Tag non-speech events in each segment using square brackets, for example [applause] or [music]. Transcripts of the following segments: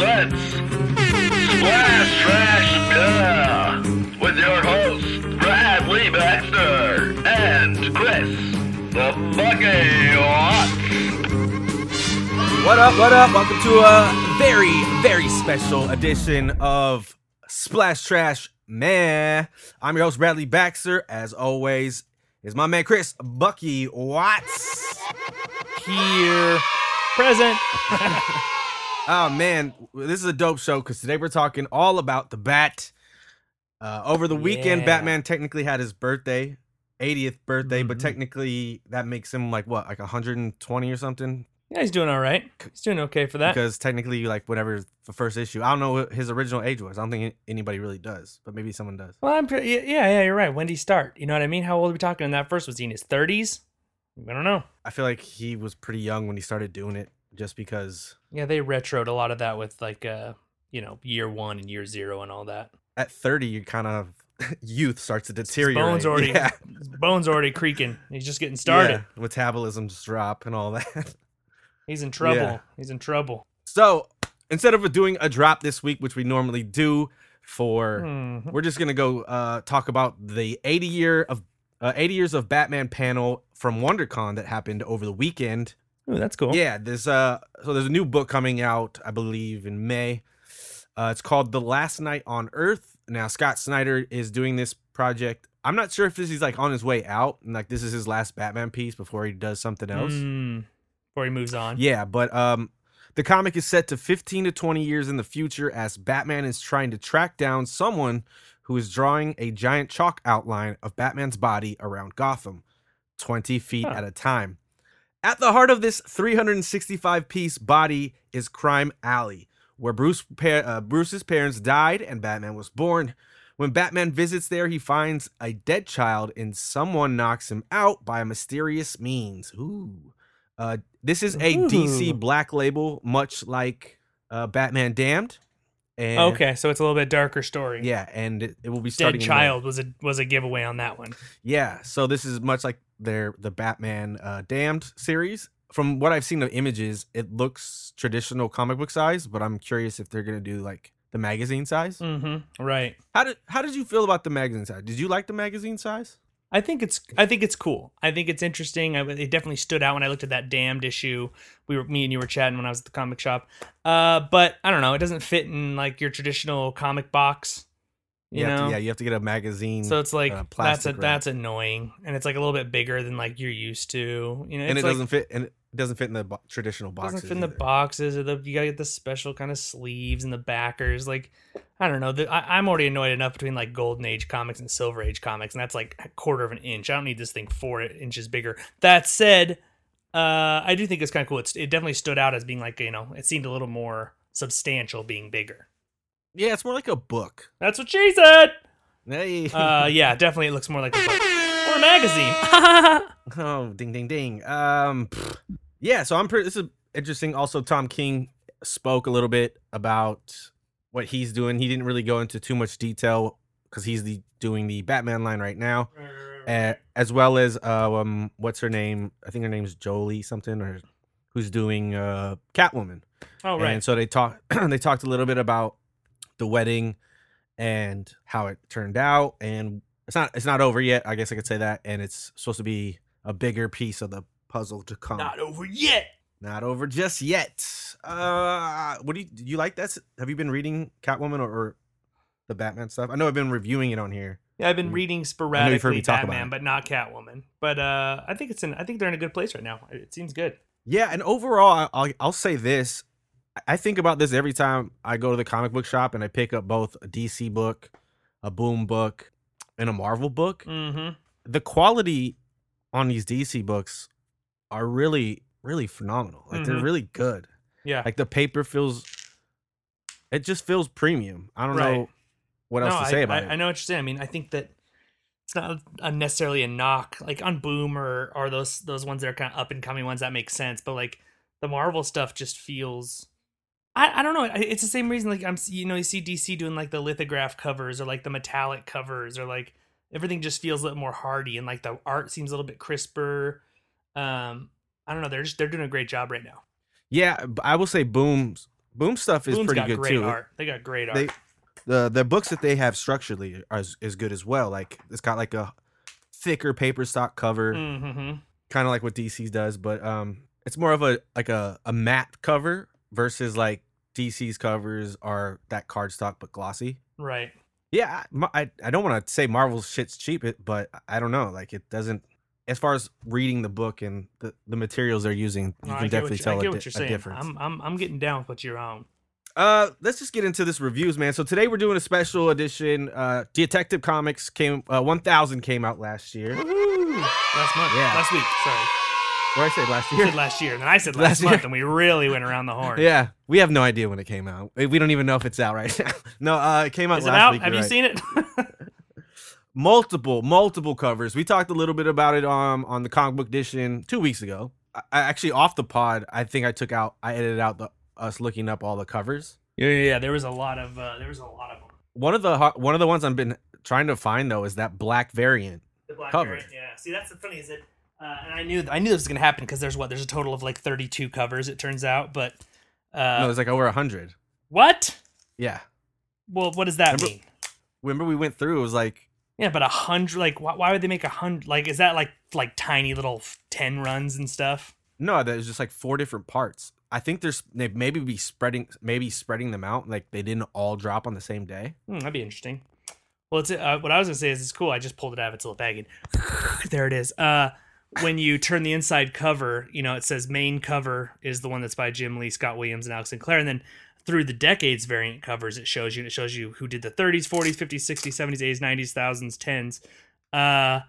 presents Splash Trash Duh with your hosts Bradley Baxter and Chris the Bucky Watts. What up, what up? Welcome to a very, very special edition of Splash Trash Meh. I'm your host, Bradley Baxter. As always, is my man Chris Bucky Watts here. Present. [laughs] Oh man, this is a dope show because today we're talking all about the bat. Uh, over the weekend, Yeah. Batman technically had his birthday, 80th birthday, but Mhm. technically that makes him like what, like 120 or something? Yeah, he's doing all right. He's doing okay for that. because technically, like whatever the first issue, I don't know what his original age was. I don't think anybody really does, but maybe someone does. well, I'm pretty, yeah, yeah, yeah, you're right. When did he start? You know what I mean? How old are we talking in that first? Was he in his 30s? I don't know. I feel like he was pretty young when he started doing it, just because Yeah, they retroed a lot of that with like, uh, you know, year one and year zero and all that. at 30, you kind of [laughs] youth starts to His deteriorate. bones already, yeah. [laughs] his bones already creaking. He's just getting started. Yeah, metabolisms drop and all that. [laughs] He's in trouble. Yeah. He's in trouble. So instead of doing a drop this week, which we normally do, for Mhm. we're just gonna go uh, talk about the 80 year of uh, 80 years of Batman panel from WonderCon that happened over the weekend. Ooh, that's cool. Yeah, there's uh so there's a new book coming out, I believe, in May. Uh, it's called The Last Night on Earth. Now Scott Snyder is doing this project. I'm not sure if this is like on his way out and like this is his last Batman piece before he does something else. Mm, before he moves on. Yeah, but um the comic is set to 15 to 20 years in the future as Batman is trying to track down someone who is drawing a giant chalk outline of Batman's body around Gotham, 20 feet Huh. at a time. At the heart of this 365 piece body is Crime Alley, where Bruce uh, Bruce's parents died and Batman was born. When Batman visits there, he finds a dead child and someone knocks him out by a mysterious means. Ooh. Uh, this is a DC black label, much like uh, Batman Damned. And, Okay, so it's a little bit darker story. Yeah, and it, it will be starting Dead in Child was a was a giveaway on that one. Yeah, so this is much like their the Batman uh, Damned series. From what I've seen of images, it looks traditional comic book size, but I'm curious if they're gonna do like the magazine size. Mm-hmm. Right. How did how did you feel about the magazine size? Did you like the magazine size? I think it's I think it's cool. I think it's interesting. I, it definitely stood out when I looked at that damned issue. We were me and you were chatting when I was at the comic shop. Uh, but I don't know. It doesn't fit in like your traditional comic box. You, have know. to, yeah, you have to get a magazine. so it's like uh, that's a, that's annoying, and it's like a little bit bigger than like you're used to. You know, and it like, doesn't fit and it doesn't fit in the bo- traditional boxes. doesn't fit in the boxes or the you gotta get the special kind of sleeves and the backers. Like I don't know. The, I, I'm already annoyed enough between like Golden Age comics and Silver Age comics, and that's like a quarter of an inch. I don't need this thing four inches bigger. That said, uh, I do think it's kind of cool. It's, it definitely stood out as being like you know it seemed a little more substantial being bigger. Yeah, it's more like a book. That's what she said. Hey. Uh, [laughs] yeah, definitely it looks more like a book or a magazine. [laughs] Oh, ding, ding, ding. Um, pfft. yeah. So I'm pretty. This is interesting. Also, Tom King spoke a little bit about what he's doing. He didn't really go into too much detail because he's the doing the Batman line right now, uh, as well as uh, um, what's her name? I think her name's Jolie something, or who's doing uh Catwoman. oh right. And so they talked. [clears throat] they talked a little bit about the wedding and how it turned out, and it's not it's not over yet. I guess I could say that, and it's supposed to be a bigger piece of the puzzle to come. Not over yet. Not over just yet. Uh, what do you do? You like that? Have you been reading Catwoman or, or the Batman stuff? I know I've been reviewing it on here. Yeah, I've been Mm. reading you've heard sporadically me talk about Batman, but not Catwoman. But uh, I think it's in. I think they're in a good place right now. It seems good. Yeah, and overall, I'll I'll say this. I think about this every time I go to the comic book shop and I pick up both a DC book, a Boom book, and a Marvel book. Mm-hmm. The quality on these DC books are really really phenomenal. Like they're Mhm. really good. Yeah. Like the paper feels it just feels premium. I don't Right. know what else no, to I, say about I, it. I know what you're saying. I mean, I think that it's not necessarily a knock like on Boom or or those those ones that are kind of up and coming ones that make sense. But like the Marvel stuff just feels. I, I don't know. It's the same reason. Like I'm, you know, you see DC doing like the lithograph covers or like the metallic covers or like everything just feels a little more hardy and like the art seems a little bit crisper. Um, I don't know. They're just they're doing a great job right now. Yeah, I will say Boom's Boom stuff is Boom's pretty got good great too. art. They got great art. They the the books that they have structurally are, is, is good as well. Like it's got like a thicker paper stock cover, mm-hmm. kind of like what DC does, but um, it's more of a like a a matte cover versus like DC's covers are that cardstock but glossy. Right. Yeah, I I, I don't want to say Marvel's shit's cheap, but I don't know. Like it doesn't. As far as reading the book and the, the materials they're using, you No, can definitely you, tell a, di- a difference. I'm, I'm I'm getting down with what you're on. Uh, let's just get into this reviews, man. So today we're doing a special edition. Uh, Detective Comics came, uh, 1000 came out last year. What Last month. Yeah. Last week. Sorry. Did I say last You year? said last year, and then I said [laughs] Last last, year. month, and we really went around the horn. Yeah, we have no idea when it came out. We don't even know if it's out right now. [laughs] no, uh, it came out Is it last out? week. Have you're right. seen it? [laughs] multiple multiple covers we talked a little bit about it um on the comic book edition two weeks ago I, I actually off the pod i think i took out i edited out the us looking up all the covers yeah, yeah, yeah. There was a lot of uh, there was a lot of them. one of the one of the ones i've been trying to find though is that black variant The black Cover. variant, yeah. See, that's the funny is that, uh, and I knew I knew this was gonna happen because there's what there's a total of like 32 covers. It turns out, but uh, no there's like over a hundred what? yeah Well, what does that Remember- mean? remember we went through it was like Yeah, but a hundred. Like, why, why would they make a hundred? Like, is that like like tiny little ten runs and stuff? no there's just like four different parts i think there's they maybe be spreading maybe spreading them out like they didn't all drop on the same day Hmm, that'd be interesting. Well, it's uh, what I was gonna say is it's cool. I just pulled it out of its little bag and [laughs] there it is. Uh, when you turn the inside cover, you know it says main cover is the one that's by Jim Lee, Scott Williams, and Alex Sinclair, and then through the decades variant covers, it shows you. and It shows you who did the 30s, 40s, 50s, 60s, 70s, 80s, 90s, thousands, tens, uh,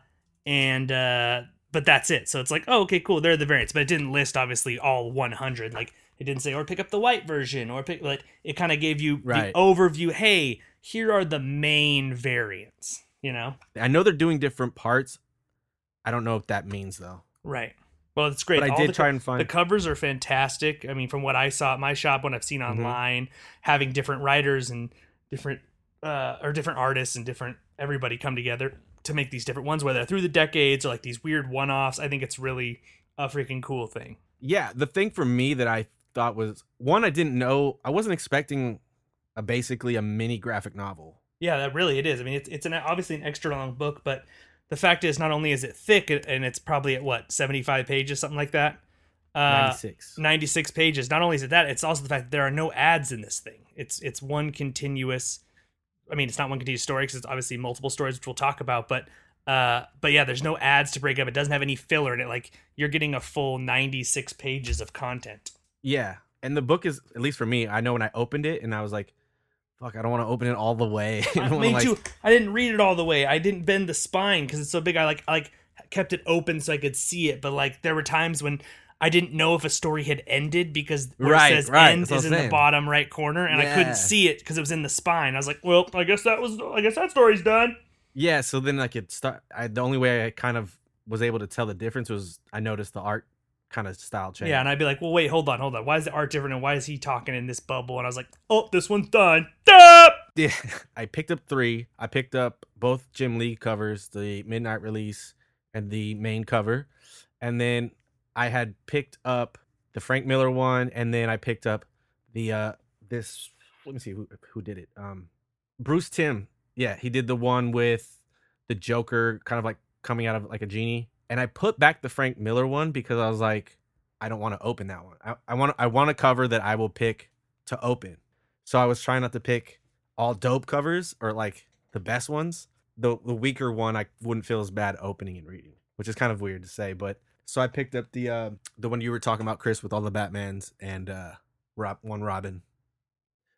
and uh, but that's it. So it's like, oh, okay, cool. They're the variants, but it didn't list obviously all 100. Like it didn't say or pick up the white version or pick like it kind of gave you Right. the overview. Hey, here are the main variants. You know, i know they're doing different parts i don't know what that means though right? Well, it's great. but i All did try co- and find The covers are fantastic. I mean, from what I saw at my shop, what I've seen Mm-hmm. online, having different writers and different uh, or different artists and different everybody come together to make these different ones, whether through the decades or like these weird one-offs. I think it's really a freaking cool thing. yeah the thing for me that i thought was one i didn't know i wasn't expecting a basically a mini graphic novel Yeah, that really it is. I mean, it's it's an obviously an extra long book, but the fact is, not only is it thick and it's probably at what seventy five pages, something like that. Uh, 96 ninety six pages. Not only is it that, it's also the fact that there are no ads in this thing. It's it's one continuous. I mean, it's not one continuous story because it's obviously multiple stories, which we'll talk about. But uh, but yeah, there's no ads to break up. It doesn't have any filler in it. Like you're getting a full ninety six pages of content. yeah and the book is at least for me i know when i opened it and i was like fuck i don't want to open it all the way [laughs] I me like- too. I didn't read it all the way. I didn't bend the spine because it's so big. I like I like kept it open so I could see it. But like there were times when I didn't know if a story had ended because where Right, it says right, end is in the bottom right corner, and I couldn't see it because it was in the spine. I was like, well, I guess that was I guess that story's done. yeah so then like it start I, the only way i kind of was able to tell the difference was i noticed the art kind of style change Yeah, and I'd be like, well, wait, hold on, hold on. Why is the art different, and why is he talking in this bubble? And I was like, oh, this one's done. Duh! Yeah, [laughs] I picked up three. I picked up both Jim Lee covers, the midnight release and the main cover, and then I had picked up the Frank Miller one, and then I picked up the uh this. Let me see who who did it. Um, Bruce Timm. Yeah, he did the one with the Joker, kind of like coming out of like a genie. And I put back the Frank Miller one because I was like, I don't want to open that one. I, I want I want a cover that I will pick to open. So I was trying not to pick all dope covers or like the best ones. The the weaker one I wouldn't feel as bad opening and reading, which is kind of weird to say. But so I picked up the uh the one you were talking about, Chris, with all the Batmans and uh Rob one Robin.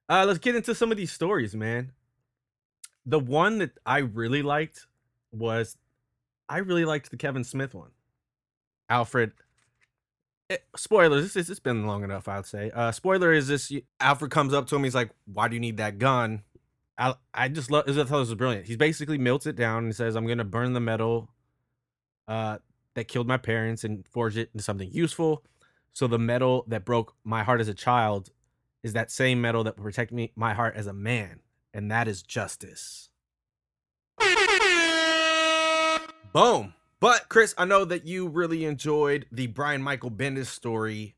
Uh let's get into some of these stories, man. The one that I really liked was I really liked the Kevin Smith one. Alfred eh, spoilers this is it's been long enough i'd say. Uh spoiler is this alfred comes up to him he's like why do you need that gun? I, I just love i thought this was brilliant. He's basically melts it down and says i'm gonna burn the metal uh that killed my parents and forge it into something useful. So the metal that broke my heart as a child is that same metal that will protect me my heart as a man and that is justice boom but Chris, I know that you really enjoyed the Brian Michael Bendis story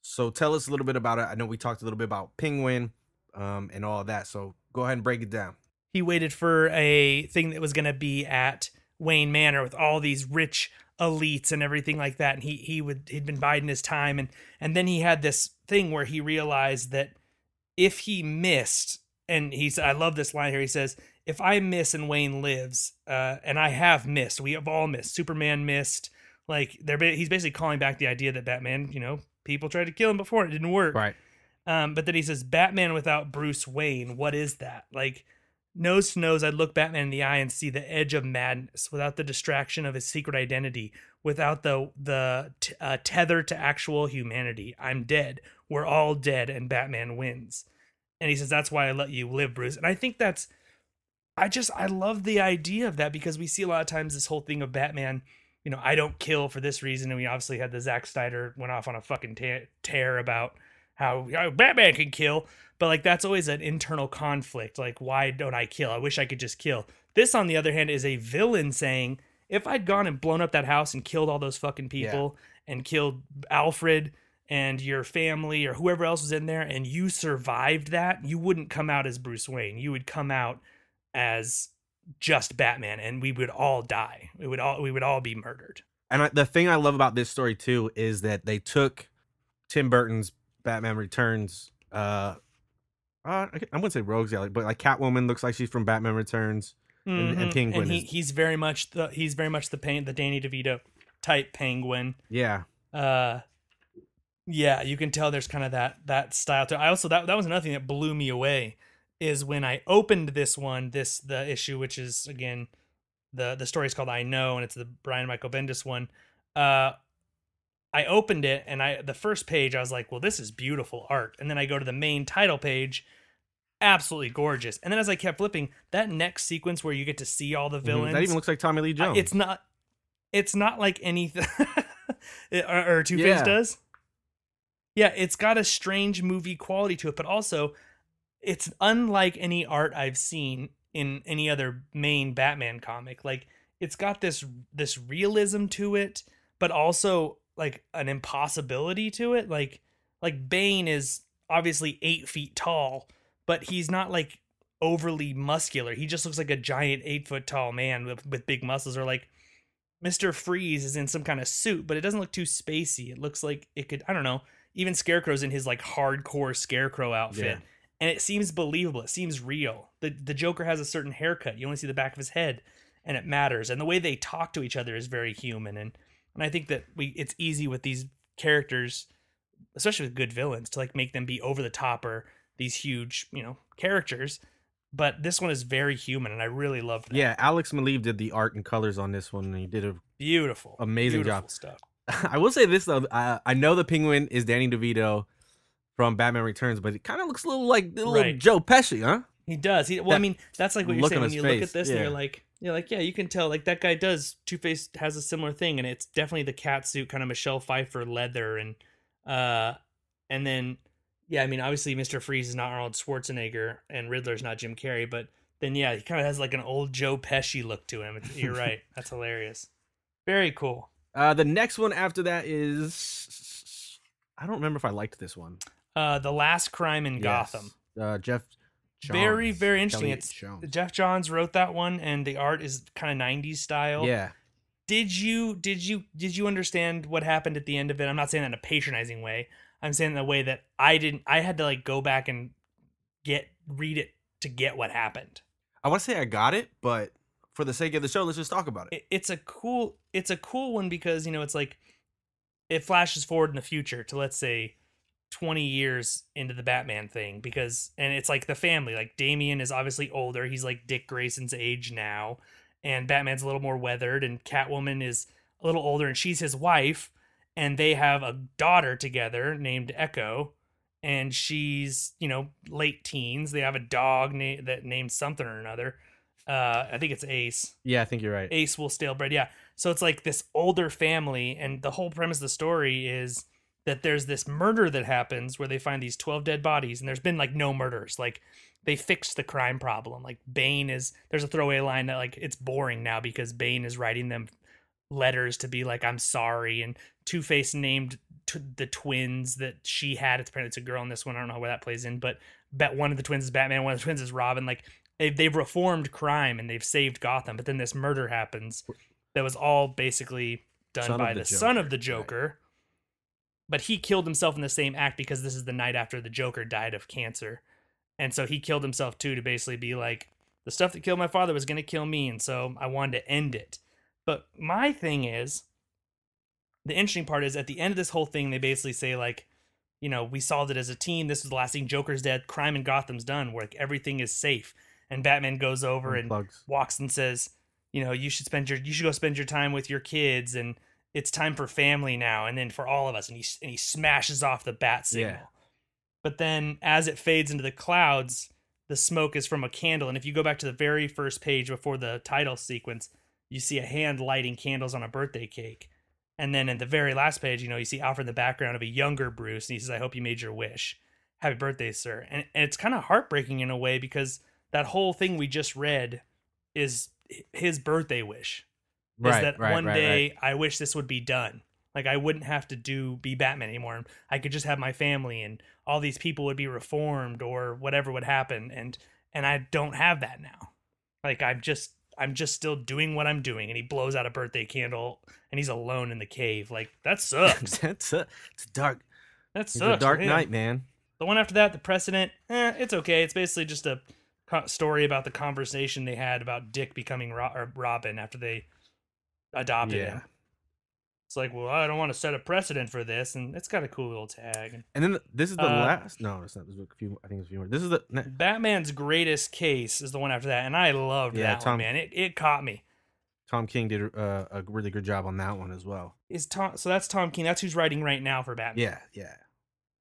So tell us a little bit about it. I know we talked a little bit about Penguin um, and all that. So go ahead and break it down. he waited for a thing that was going to be at Wayne Manor with all these rich elites and everything like that and he he would he'd been biding his time and and then he had this thing where he realized that if he missed and he's I love this line here he says if I miss and Wayne lives uh and I have missed we have all missed Superman missed like they're he's basically calling back the idea that Batman you know people tried to kill him before it didn't work Right. um, but then he says, Batman without Bruce Wayne, what is that? Like, nose to nose, I'd look Batman in the eye and see the edge of madness without the distraction of his secret identity, without the the t- uh, tether to actual humanity. I'm dead. We're all dead, and Batman wins. And he says, That's why I let you live, Bruce. And I think that's, I just, I love the idea of that because we see a lot of times this whole thing of Batman you know, I don't kill for this reason. And we obviously had the Zack Snyder went off on a fucking tear about how, how Batman can kill. But like, that's always an internal conflict. Like, why don't I kill? I wish I could just kill. This, on the other hand, is a villain saying, if I'd gone and blown up that house and killed all those fucking people and killed Alfred and your family or whoever else was in there and you survived that, you wouldn't come out as Bruce Wayne. You would come out as just Batman and we would all die. We would all we would all be murdered. And the thing I love about this story too is that they took Tim Burton's Batman Returns. Uh, uh I wouldn't say rogues alley, but like Catwoman looks like she's from Batman Returns. And- and Mhm. Penguin he, is- he's very much the he's very much the pain the Danny DeVito type penguin. Yeah, Uh yeah, you can tell there's kind of that that style to I also that that was another thing that blew me away is when I opened this one, this the issue which is again the the story is called I Know and it's the Brian Michael Bendis one. Uh I opened it and I the first page I was like, "Well, this is beautiful art." And then I go to the main title page, absolutely gorgeous. And then as I kept flipping, that next sequence where you get to see all the villains, that even looks like Tommy Lee I- Jones. it's not it's not like anything [laughs] or, or Two Face Yeah. does. Yeah, it's got a strange movie quality to it, but also it's unlike any art I've seen in any other main Batman comic. Like it's got this this realism to it, but also like an impossibility to it. Like like Bane is obviously eight feet tall, but he's not like overly muscular. He just looks like a giant eight foot tall man with, with big muscles. Or like Mister Freeze is in some kind of suit, but it doesn't look too spacey. It looks like it could. I don't know. Even Scarecrow's in his like hardcore Scarecrow outfit, Yeah. And it seems believable. It seems real. the The Joker has a certain haircut. You only see the back of his head, and it matters. And the way they talk to each other is very human. And and I think that we it's easy with these characters, especially with good villains, to like make them be over the top or these huge you know characters. But this one is very human, and I really loved that. yeah, Alex Maleev did the art and colors on this one, and he did a beautiful, Amazing beautiful job. stuff. [laughs] I will say this though, I, I know the Penguin is Danny DeVito from Batman Returns, but it kind of looks a little like a little Right. Joe Pesci, huh? He does. He, well, I mean, that's like what you're saying when you look at this and you're like, you're like, yeah, you can tell. Like that guy does. Two Face has a similar thing, and it's definitely the cat suit, kind of Michelle Pfeiffer leather, and uh, and then yeah, I mean, obviously Mister Freeze is not Arnold Schwarzenegger, and Riddler's not Jim Carrey, but then yeah, he kind of has like an old Joe Pesci look to him. It's- You're right. [laughs] That's hilarious. Very cool. Uh, the next one after that is I don't remember if I liked this one. Uh, the last crime in Yes. Gotham. Uh, Geoff. Very, Johns. very interesting. Elliot It's Jones. Geoff Johns wrote that one, and the art is kind of '90s style. Yeah, did you did you did you understand what happened at the end of it i'm not saying that in a patronizing way i'm saying in a way that i didn't i had to like go back and get read it to get what happened I want to say I got it, but for the sake of the show, let's just talk about it. it, it's a cool it's a cool one because you know it's like it flashes forward in the future to let's say 20 years into the batman thing because and it's like the family like damian is obviously older he's like dick grayson's age now and batman's a little more weathered and catwoman is a little older and she's his wife and they have a daughter together named echo and she's you know late teens they have a dog na- that named something or another uh i think it's ace Yeah, I think you're right. Ace will stale bread. Yeah. So it's like this older family, and the whole premise of the story is that there's this murder that happens where they find these 12 dead bodies, and there's been like no murders. Like they fixed the crime problem. Like Bane is, there's a throwaway line that like it's boring now because Bane is writing them letters to be like, I'm sorry. And Two Face named t- the twins that she had. It's apparently it's a girl in this one. I don't know where that plays in, but bet one of the twins is Batman, one of the twins is Robin. Like they've they've reformed crime and they've saved Gotham, but then this murder happens that was all basically done Son by the the, son of Joker, the right. But he killed himself in the same act because this is the night after the Joker died of cancer. And so he killed himself too to basically be like, the stuff that killed my father was going to kill me. And so I wanted to end it. But my thing is, the interesting part is at the end of this whole thing, they basically say, like, you know, we solved it as a team. This is the last thing. Joker's dead. Crime in Gotham's done. Where like, everything is safe. And Batman goes over and Plugs. walks and says, you know, you should spend your you should go spend your time with your kids and it's time for family now and then for all of us and he and he smashes off the bat signal. Yeah. But then as it fades into the clouds, the smoke is from a candle and if you go back to the very first page before the title sequence, you see a hand lighting candles on a birthday cake. And then in the very last page, you know, you see Alfred in the background of a younger Bruce and he says, "I hope you made your wish. Happy birthday, sir." And, and it's kind of heartbreaking in a way because that whole thing we just read is his birthday wish is that right, one right, day right. I wish this would be done. Like I wouldn't have to do be Batman anymore. I could just have my family and all these people would be reformed or whatever would happen and and I don't have that now. Like I'm just I'm just still doing what I'm doing and he blows out a birthday candle and he's alone in the cave. Like that [laughs] sucks. That's a, it's dark. that It's sucks. a dark night, man. The one after that, the precedent, eh, it's okay. It's basically just a co- story about the conversation they had about Dick becoming Ro- or Robin after they adopted Yeah. him. It's like, well, I don't want to set a precedent for this, and it's got a cool little tag. And then this is the Uh, last. No, it's not. There's a few. I think there's a few more. This is the. Batman's greatest case is the one after that, and I loved Yeah, that Tom- one, man. It it caught me. Tom King did uh, a really good job on that one as well. Is Tom? So that's Tom King. That's who's writing right now for Batman. Yeah, yeah.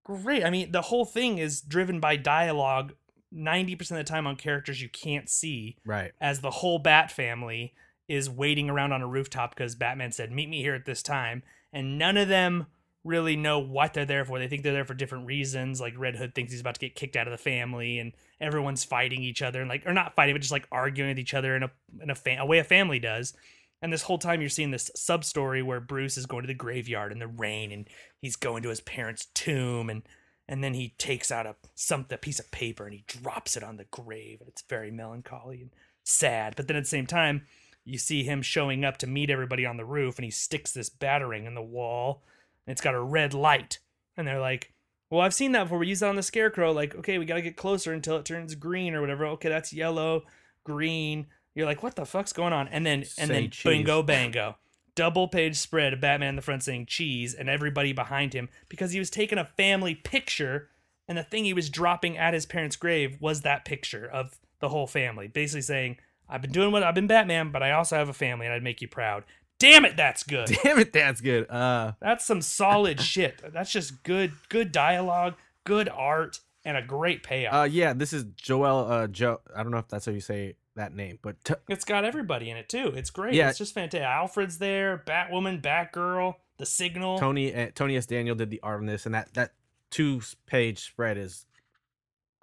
great. I mean, the whole thing is driven by dialogue. Ninety percent of the time on characters you can't see. Right. as the whole Bat family is waiting around on a rooftop because Batman said, Meet me here at this time. And none of them really know what they're there for. They think they're there for different reasons. Like Red Hood thinks he's about to get kicked out of the family, and everyone's fighting each other, and like, or not fighting, but just like arguing with each other in a in a, a way a family does. And this whole time you're seeing this sub story where Bruce is going to the graveyard in the rain, and he's going to his parents' tomb, and and then he takes out a some a piece of paper and he drops it on the grave, and it's very melancholy and sad. But then at the same time, you see him showing up to meet everybody on the roof, and he sticks this batarang in the wall, and it's got a red light. And they're like, "Well, I've seen that before. We use that on the scarecrow. Like, okay, we gotta get closer until it turns green or whatever. Okay, that's yellow, green. You're like, what the fuck's going on? And then and Say then cheese. bingo bango." Double page spread of Batman in the front saying cheese and everybody behind him because he was taking a family picture and the thing he was dropping at his parents' grave was that picture of the whole family, basically saying, I've been doing what I've been Batman, but I also have a family and I'd make you proud. Damn it, that's good. [laughs] Damn it, that's good. Uh, That's some solid shit. That's just good, good dialogue, good art, and a great payoff. uh, yeah. This is Joel. Uh, Joe. I don't know if that's how you say that name, but t- it's got everybody in it too. It's great. Yeah. It's just fantastic. Alfred's there, Batwoman, Batgirl, The Signal. Tony uh, Tony S. Daniel did the art on this, and that that two page spread is,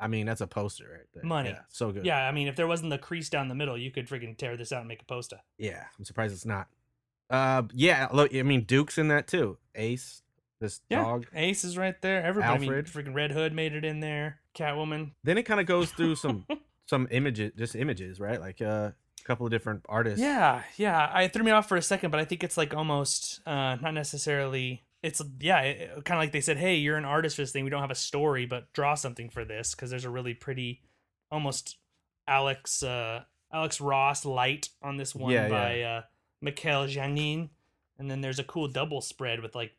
I mean, that's a poster right there. Money. Yeah, so good. Yeah, I mean, if there wasn't the crease down the middle, you could freaking tear this out and make a poster. yeah. I'm surprised it's not. Uh, yeah. Look, I mean, Duke's in that too. Ace, this Yeah, dog. Ace is right there. Everybody, I mean, Alfred. freaking Red Hood made it in there. Catwoman. Then it kind of goes through some [laughs] some images, just images, right? Like uh, a couple of different artists. Yeah, yeah. I threw me off for a second, but I think it's like almost uh not necessarily. It's yeah, it, kind of like they said, "Hey, you're an artist for this thing. We don't have a story, but draw something for this." Because there's a really pretty, almost Alex uh Alex Ross light on this one Yeah, by uh Mikel Janín, and then there's a cool double spread with like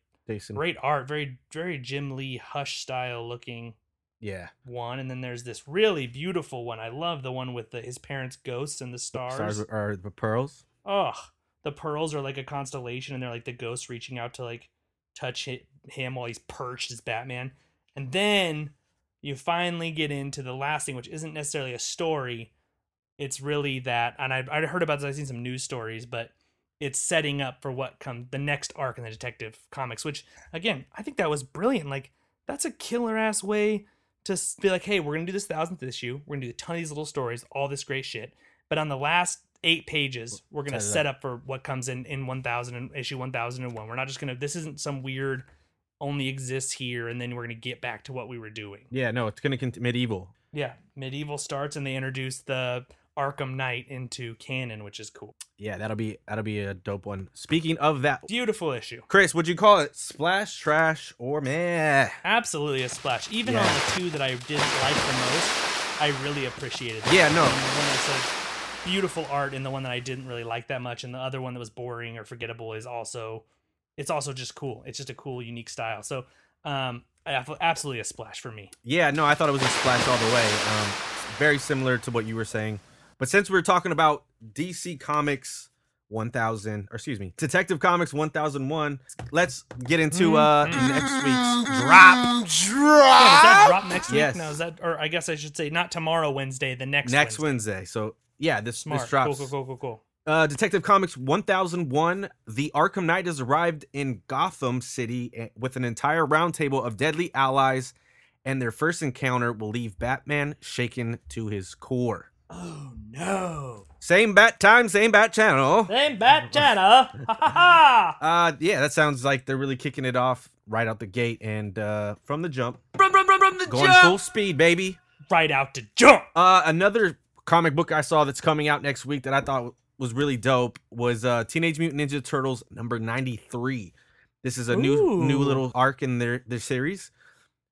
great art, very very Jim Lee Hush style looking Yeah. one, and then there's this really beautiful one. I love the one with the, his parents' ghosts and the stars. Stars are the pearls. Ugh, the pearls are like a constellation, and they're like the ghosts reaching out to like touch him while he's perched as Batman. And then you finally get into the last thing, which isn't necessarily a story. It's really that, and I I heard about this. I've seen some news stories, but it's setting up for what comes the next arc in the Detective Comics. Which again, I think that was brilliant. Like that's a killer ass way to be like, hey, we're gonna do this thousandth issue. We're gonna do a ton of these little stories, all this great shit. But on the last eight pages. We're gonna Set up for what comes in in 1000 and issue 1001. We're not just gonna. This isn't some weird only exists here, and then we're gonna get back to what we were doing. Yeah, no, it's gonna continue medieval. Yeah, medieval starts, and they introduce the Arkham Knight into canon, which is cool. Yeah, that'll be that'll be a dope one. Speaking of that, Beautiful issue. Chris, would you call it splash, trash, or meh? Absolutely a splash. Even Yeah. on the two that I didn't like the most, I really appreciated. Them. Yeah, no. And the one that said beautiful art, and the one that I didn't really like that much, and the other one that was boring or forgettable is also, it's also just cool. It's just a cool, unique style. So, um, absolutely a splash for me. Yeah, no, I thought it was a splash all the way. Um, very similar to what you were saying. But since we're talking about DC Comics 1000, or excuse me, Detective Comics 1001, let's get into uh next week's drop. Yeah, does that drop next week? Yes. No, is that, or I guess I should say not tomorrow, Wednesday, the next Next Wednesday. Wednesday. So yeah, this Smart. this drops. Cool, cool, cool, cool, cool. Uh, Detective Comics 1001, The Arkham Knight has arrived in Gotham City eh, with an entire roundtable of deadly allies, and their first encounter will leave Batman shaken to his core. Oh no! Same bat time, same bat channel. Same bat channel. Ha ha ha! [laughs] Uh, yeah, that sounds like they're really kicking it off right out the gate and uh, from the jump, Run, run, run, run the going jump! full speed, baby. Right out to jump. Uh, another comic book I saw that's coming out next week that I thought was really dope was uh, Teenage Mutant Ninja Turtles number 93. This is a new new little arc in their their series.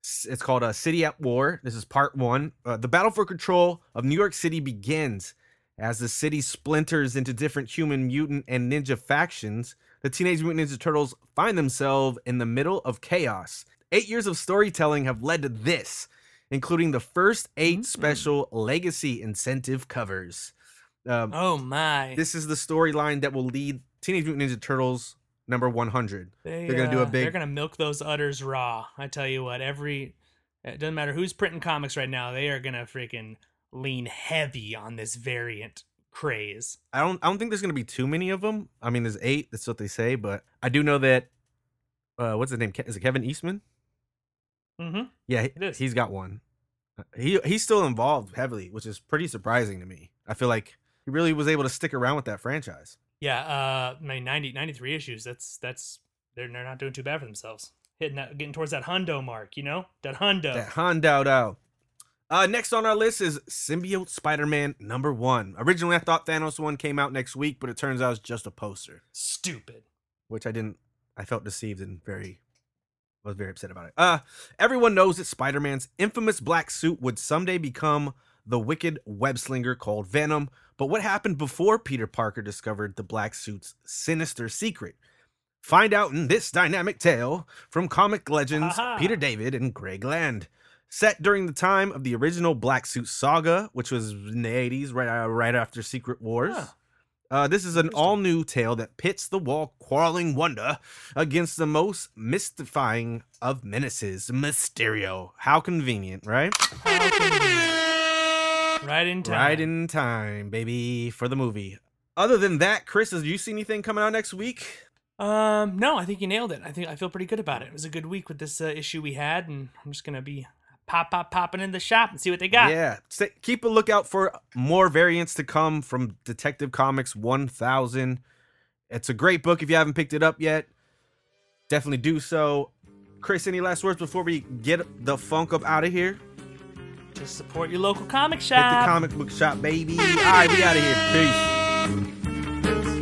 It's called uh, City at War. This is part one. Uh, the battle for control of New York City begins as the city splinters into different human, mutant, and ninja factions. The Teenage Mutant Ninja Turtles find themselves in the middle of chaos. Eight years of storytelling have led to this, including the first eight Mm. special legacy incentive covers. Um, Oh my! this is the storyline that will lead Teenage Mutant Ninja Turtles number 100. They, they're gonna do a uh, They're gonna milk those udders raw. I tell you what, every it doesn't matter who's printing comics right now. They are gonna freaking lean heavy on this variant craze. I don't I don't think there's gonna be too many of them. I mean, there's eight. That's what they say, but I do know that. Uh, what's his name? Is it Kevin Eastman? Mm-hmm. Yeah, he's got one. He he's still involved heavily, which is pretty surprising to me. I feel like he really was able to stick around with that franchise. Yeah. Uh, I mean, 90, 93 issues. That's that's they're they're not doing too bad for themselves. Hitting that, getting towards that hundo mark. You know, that hundo. That Hondo out. Uh, next on our list is Symbiote Spider-Man number one. Originally, I thought Thanos one came out next week, but it turns out it's just a poster. Stupid. which I didn't. I felt deceived and very was very upset about it. Uh, everyone knows that Spider-Man's infamous black suit would someday become the wicked web slinger called Venom. But what happened before Peter Parker discovered the black suit's sinister secret? Find out in this dynamic tale from comic legends Aha. Peter David and Greg Land. Set during the time of the original Black Suit Saga, which was in the 80s, right, uh, right after Secret Wars. Huh. Uh, this is an all new tale that pits the wall quarreling wonder against the most mystifying of menaces, Mysterio. How convenient, right? How convenient. Right in time. Right in time, baby, for the movie. Other than that, Chris, have you seen anything coming out next week? Um, no, I think you nailed it. I think I feel pretty good about it. It was a good week with this uh, issue we had, and I'm just gonna be pop, pop, popping in the shop and see what they got. Yeah. Stay, keep a lookout for more variants to come from Detective Comics 1000. It's a great book if you haven't picked it up yet. Definitely do so. Chris, any last words before we get the funk up out of here? Just support your local comic shop. Hit the comic book shop, baby. All right, we out of here. Peace.